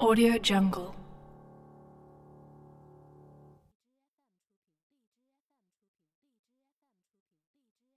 Audio Jungle.